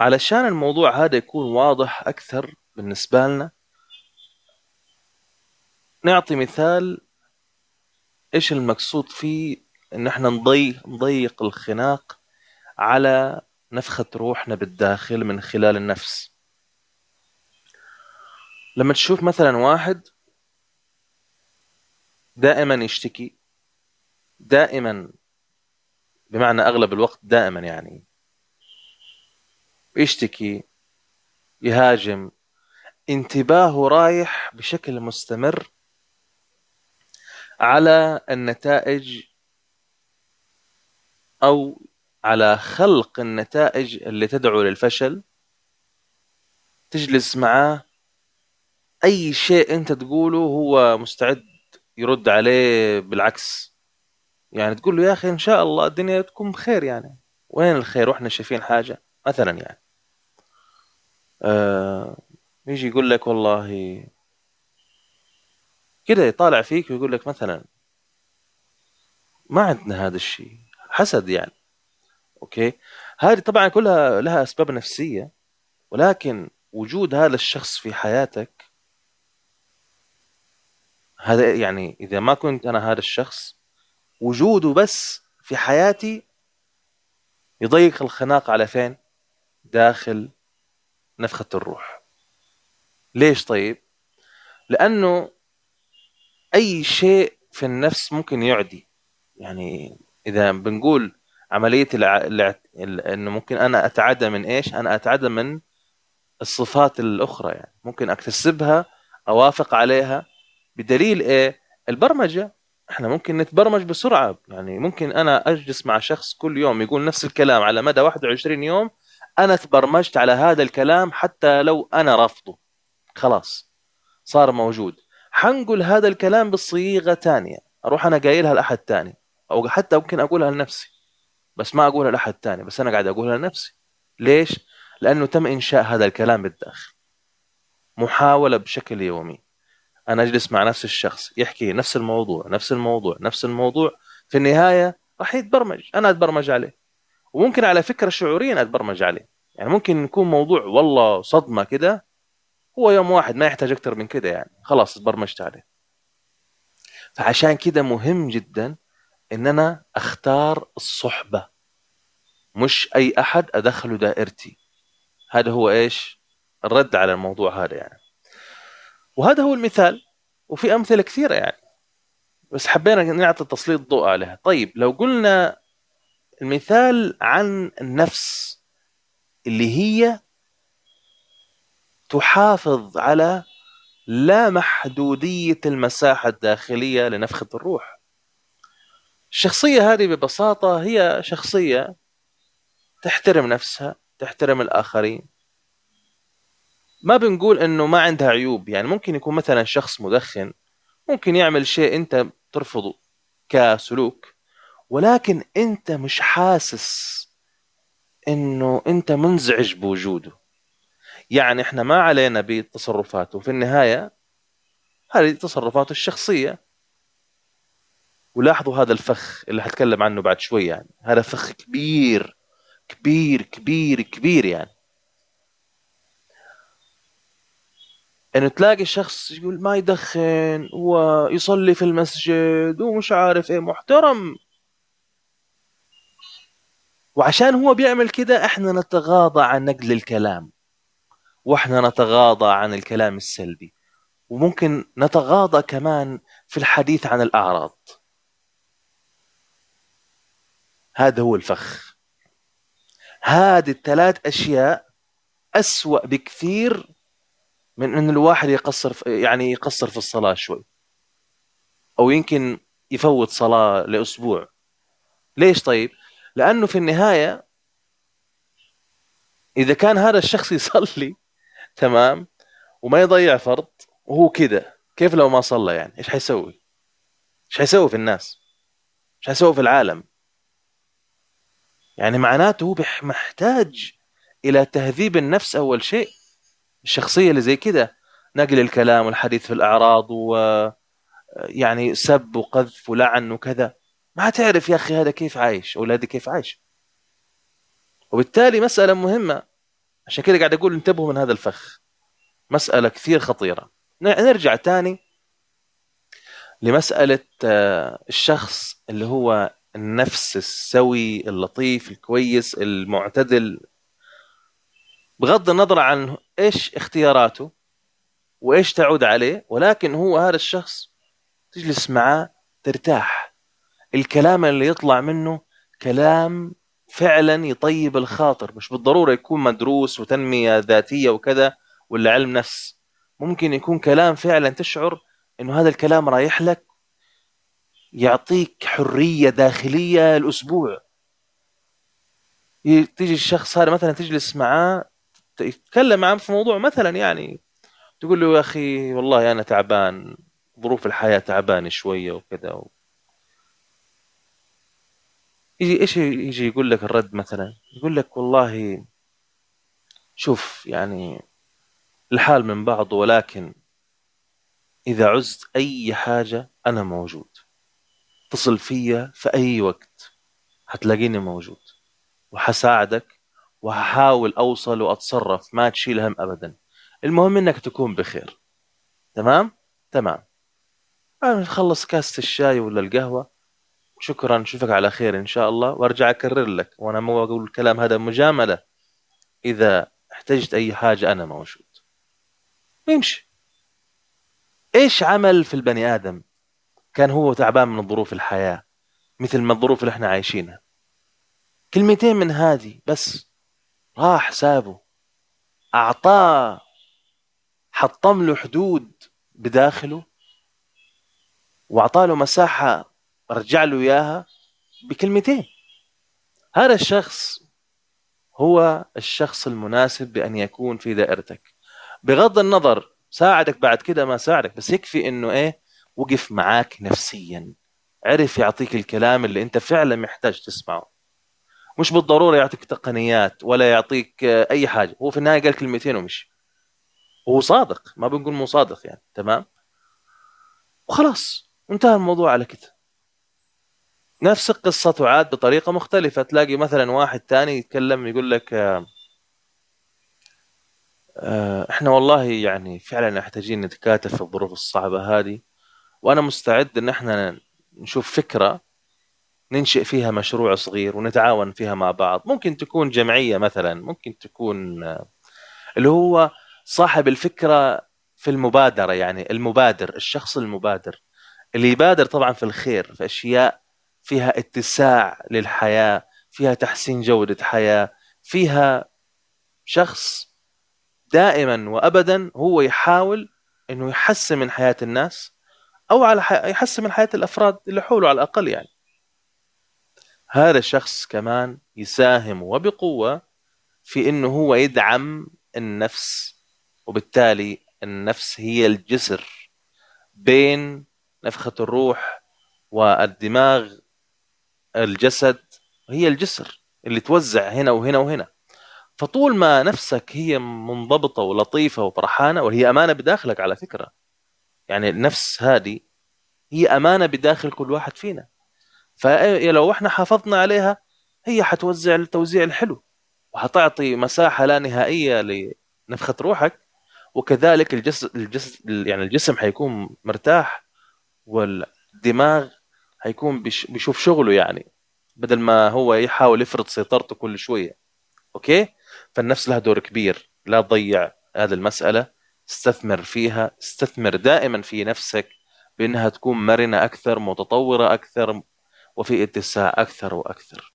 علشان الموضوع هذا يكون واضح أكثر بالنسبة لنا نعطي مثال إيش المقصود فيه إن إحنا نضيق, نضيق الخناق على نفخة روحنا بالداخل من خلال النفس. لما تشوف مثلا واحد دائما يشتكي دائما بمعنى أغلب الوقت دائما يعني يشتكي يهاجم انتباهه رايح بشكل مستمر على النتائج أو على خلق النتائج اللي تدعو للفشل. تجلس معاه أي شيء أنت تقوله هو مستعد يرد عليه بالعكس. يعني تقول له يا أخي إن شاء الله الدنيا تكون بخير يعني. وين الخير؟ وإحنا شايفين حاجة. مثلا يعني. آه يجي يقول لك والله كده يطالع فيك ويقول لك مثلا ما عندنا هذا الشيء حسد يعني. أوكي؟ هذه طبعا كلها لها أسباب نفسية ولكن وجود هذا الشخص في حياتك هذا يعني إذا ما كنت أنا هذا الشخص وجوده بس في حياتي يضيق الخناق على فين؟ داخل نفخة الروح. ليش طيب؟ لأنه أي شيء في النفس ممكن يعدي. يعني إذا بنقول عملية الع... إنه ممكن أنا أتعدى من إيش؟ أنا أتعدى من الصفات الأخرى يعني. ممكن أكتسبها أوافق عليها. بدليل إيه؟ البرمجة. إحنا ممكن نتبرمج بسرعة. يعني ممكن أنا أجلس مع شخص كل يوم يقول نفس الكلام على مدى 21 يوم أنا تبرمجت على هذا الكلام حتى لو أنا رافضه. خلاص صار موجود. حنقول هذا الكلام بصيغة ثانية أروح أنا قايلها لأحد ثاني أو حتى ممكن أقولها لنفسي بس ما أقولها لأحد ثاني بس أنا قاعد أقولها لنفسي. ليش؟ لأنه تم إنشاء هذا الكلام بالداخل. محاولة بشكل يومي. أنا أجلس مع نفس الشخص يحكي نفس الموضوع نفس الموضوع نفس الموضوع. في النهاية راح يتبرمج. أنا أتبرمج عليه. وممكن على فكرة شعوريا أتبرمج عليه. يعني ممكن يكون موضوع والله صدمة كده هو يوم واحد ما يحتاج أكثر من كده يعني. خلاص اتبرمجت عليه. فعشان كده مهم جدا إن أنا أختار الصحبة. مش أي أحد أدخله دائرتي. هذا هو إيش؟ الرد على الموضوع هذا يعني. وهذا هو المثال. وفي أمثلة كثيرة يعني. بس حبينا نعطي تسليط ضوء عليها. طيب لو قلنا المثال عن النفس. اللي هي تحافظ على لا محدودية المساحة الداخلية لنفخة الروح. الشخصية هذه ببساطة هي شخصية تحترم نفسها تحترم الآخرين. ما بنقول إنه ما عندها عيوب يعني ممكن يكون مثلا شخص مدخن ممكن يعمل شيء أنت ترفضه كسلوك ولكن أنت مش حاسس إنه أنت منزعج بوجوده. يعني إحنا ما علينا بتصرفاته. في النهاية هذه تصرفاته الشخصية. ولاحظوا هذا الفخ اللي حتكلم عنه بعد شوي يعني. هذا فخ كبير كبير كبير كبير يعني. إنه تلاقي شخص يقول ما يدخن ويصلي في المسجد ومش عارف إيه محترم. وعشان هو بيعمل كده إحنا نتغاضى عن نقل الكلام وإحنا نتغاضى عن الكلام السلبي وممكن نتغاضى كمان في الحديث عن الأعراض. هذا هو الفخ. هذه الثلاث أشياء أسوأ بكثير من إن الواحد يقصر يعني يقصر في الصلاة شوي. أو يمكن يفوت صلاة لأسبوع. ليش طيب؟ لأنه في النهاية إذا كان هذا الشخص يصلي تمام؟ وما يضيع فرض وهو كذا كيف لو ما صلى يعني؟ إيش حيسوي؟ إيش حيسوي في الناس؟ إيش حيسوي في العالم؟ يعني معناته هو محتاج إلى تهذيب النفس أول شيء. الشخصية اللي زي كده نقل الكلام والحديث في الأعراض و يعني سب وقذف ولعن وكذا. ما تعرف يا أخي هذا كيف عايش أو هذه كيف عايش. وبالتالي مسألة مهمة. عشان كده قاعد أقول انتبهوا من هذا الفخ. مسألة كثير خطيرة. نرجع تاني لمسألة آه، الشخص اللي هو النفس السوي اللطيف الكويس المعتدل. بغض النظر عن إيش اختياراته وإيش تعود عليه ولكن هو هذا الشخص تجلس معاه ترتاح. الكلام اللي يطلع منه كلام فعلا يطيب الخاطر مش بالضرورة يكون مدروس وتنمية ذاتية وكذا ولا علم نفس ممكن يكون كلام فعلا تشعر إنه هذا الكلام رايح لك يعطيك حرية داخلية الأسبوع تيجي الشخص هذا مثلا تجلس معاه يتكلم معاه في موضوع مثلا يعني تقول له يا أخي والله أنا تعبان ظروف الحياة تعبان شوية وكذا. يجي إيش يجي يقول لك الرد مثلا؟ يقول لك والله شوف يعني الحال من بعض ولكن إذا عزت أي حاجة أنا موجود. اتصل فيا في أي وقت هتلاقيني موجود. وحساعدك وهحاول أوصل وأتصرف ما تشيل هم أبدا. المهم إنك تكون بخير. تمام؟ تمام. نخلص كاسة الشاي ولا القهوة. شكرا نشوفك على خير إن شاء الله وأرجع أكرر لك وأنا مو أقول الكلام هذا مجاملة. إذا احتجت أي حاجة أنا موجود. يمشي إيش عمل في البني آدم كان هو تعبان من ظروف الحياة مثل ما الظروف اللي إحنا عايشينها؟ كلمتين من هذه بس. راح سابه. أعطاه. حطم له حدود بداخله. وأعطاه له مساحة رجع له إياها بكلمتين. هذا الشخص هو الشخص المناسب بأن يكون في دائرتك. بغض النظر ساعدك بعد كده ما ساعدك بس يكفي إنه إيه؟ وقف معاك نفسيا. عرف يعطيك الكلام اللي أنت فعلا محتاج تسمعه. مش بالضرورة يعطيك تقنيات ولا يعطيك أي حاجة. هو في النهاية قال كلمتين ومشي. وهو صادق ما بنقول مو صادق يعني تمام؟ وخلاص انتهى الموضوع على كده. نفس القصة تعاد بطريقة مختلفة. تلاقي مثلا واحد تاني يتكلم يقول لك آه، إحنا والله يعني فعلا محتاجين نتكاتف في الظروف الصعبة هذه وأنا مستعد إن إحنا نشوف فكرة ننشئ فيها مشروع صغير ونتعاون فيها مع بعض. ممكن تكون جمعية مثلا ممكن تكون آه، اللي هو صاحب الفكرة في المبادرة يعني المبادر الشخص المبادر. اللي يبادر طبعا في الخير في أشياء فيها اتساع للحياة فيها تحسين جودة حياة فيها شخص دائما وابدا هو يحاول إنه يحسن من حياة الناس أو على حي... يحسن من حياة الأفراد اللي حوله على الأقل يعني. هذا الشخص كمان يساهم وبقوة في إنه هو يدعم النفس وبالتالي النفس هي الجسر بين نفخة الروح والدماغ الجسد هي الجسر اللي توزع هنا وهنا وهنا. فطول ما نفسك هي منضبطة ولطيفة وفرحانة وهي أمانة بداخلك على فكرة يعني النفس هذه هي أمانة بداخل كل واحد فينا. فلو إحنا حافظنا عليها هي حتوزع التوزيع الحلو وحتعطي مساحة لا نهائية لنفخة روحك. وكذلك الجسم يعني الجسم حيكون مرتاح والدماغ حيكون بيشوف شغله يعني بدل ما هو يحاول يفرض سيطرته كل شوية. أوكي؟ فالنفس لها دور كبير. لا تضيع هذه المسألة. استثمر فيها. استثمر دائما في نفسك بأنها تكون مرنة أكثر متطورة أكثر وفي اتساع أكثر وأكثر.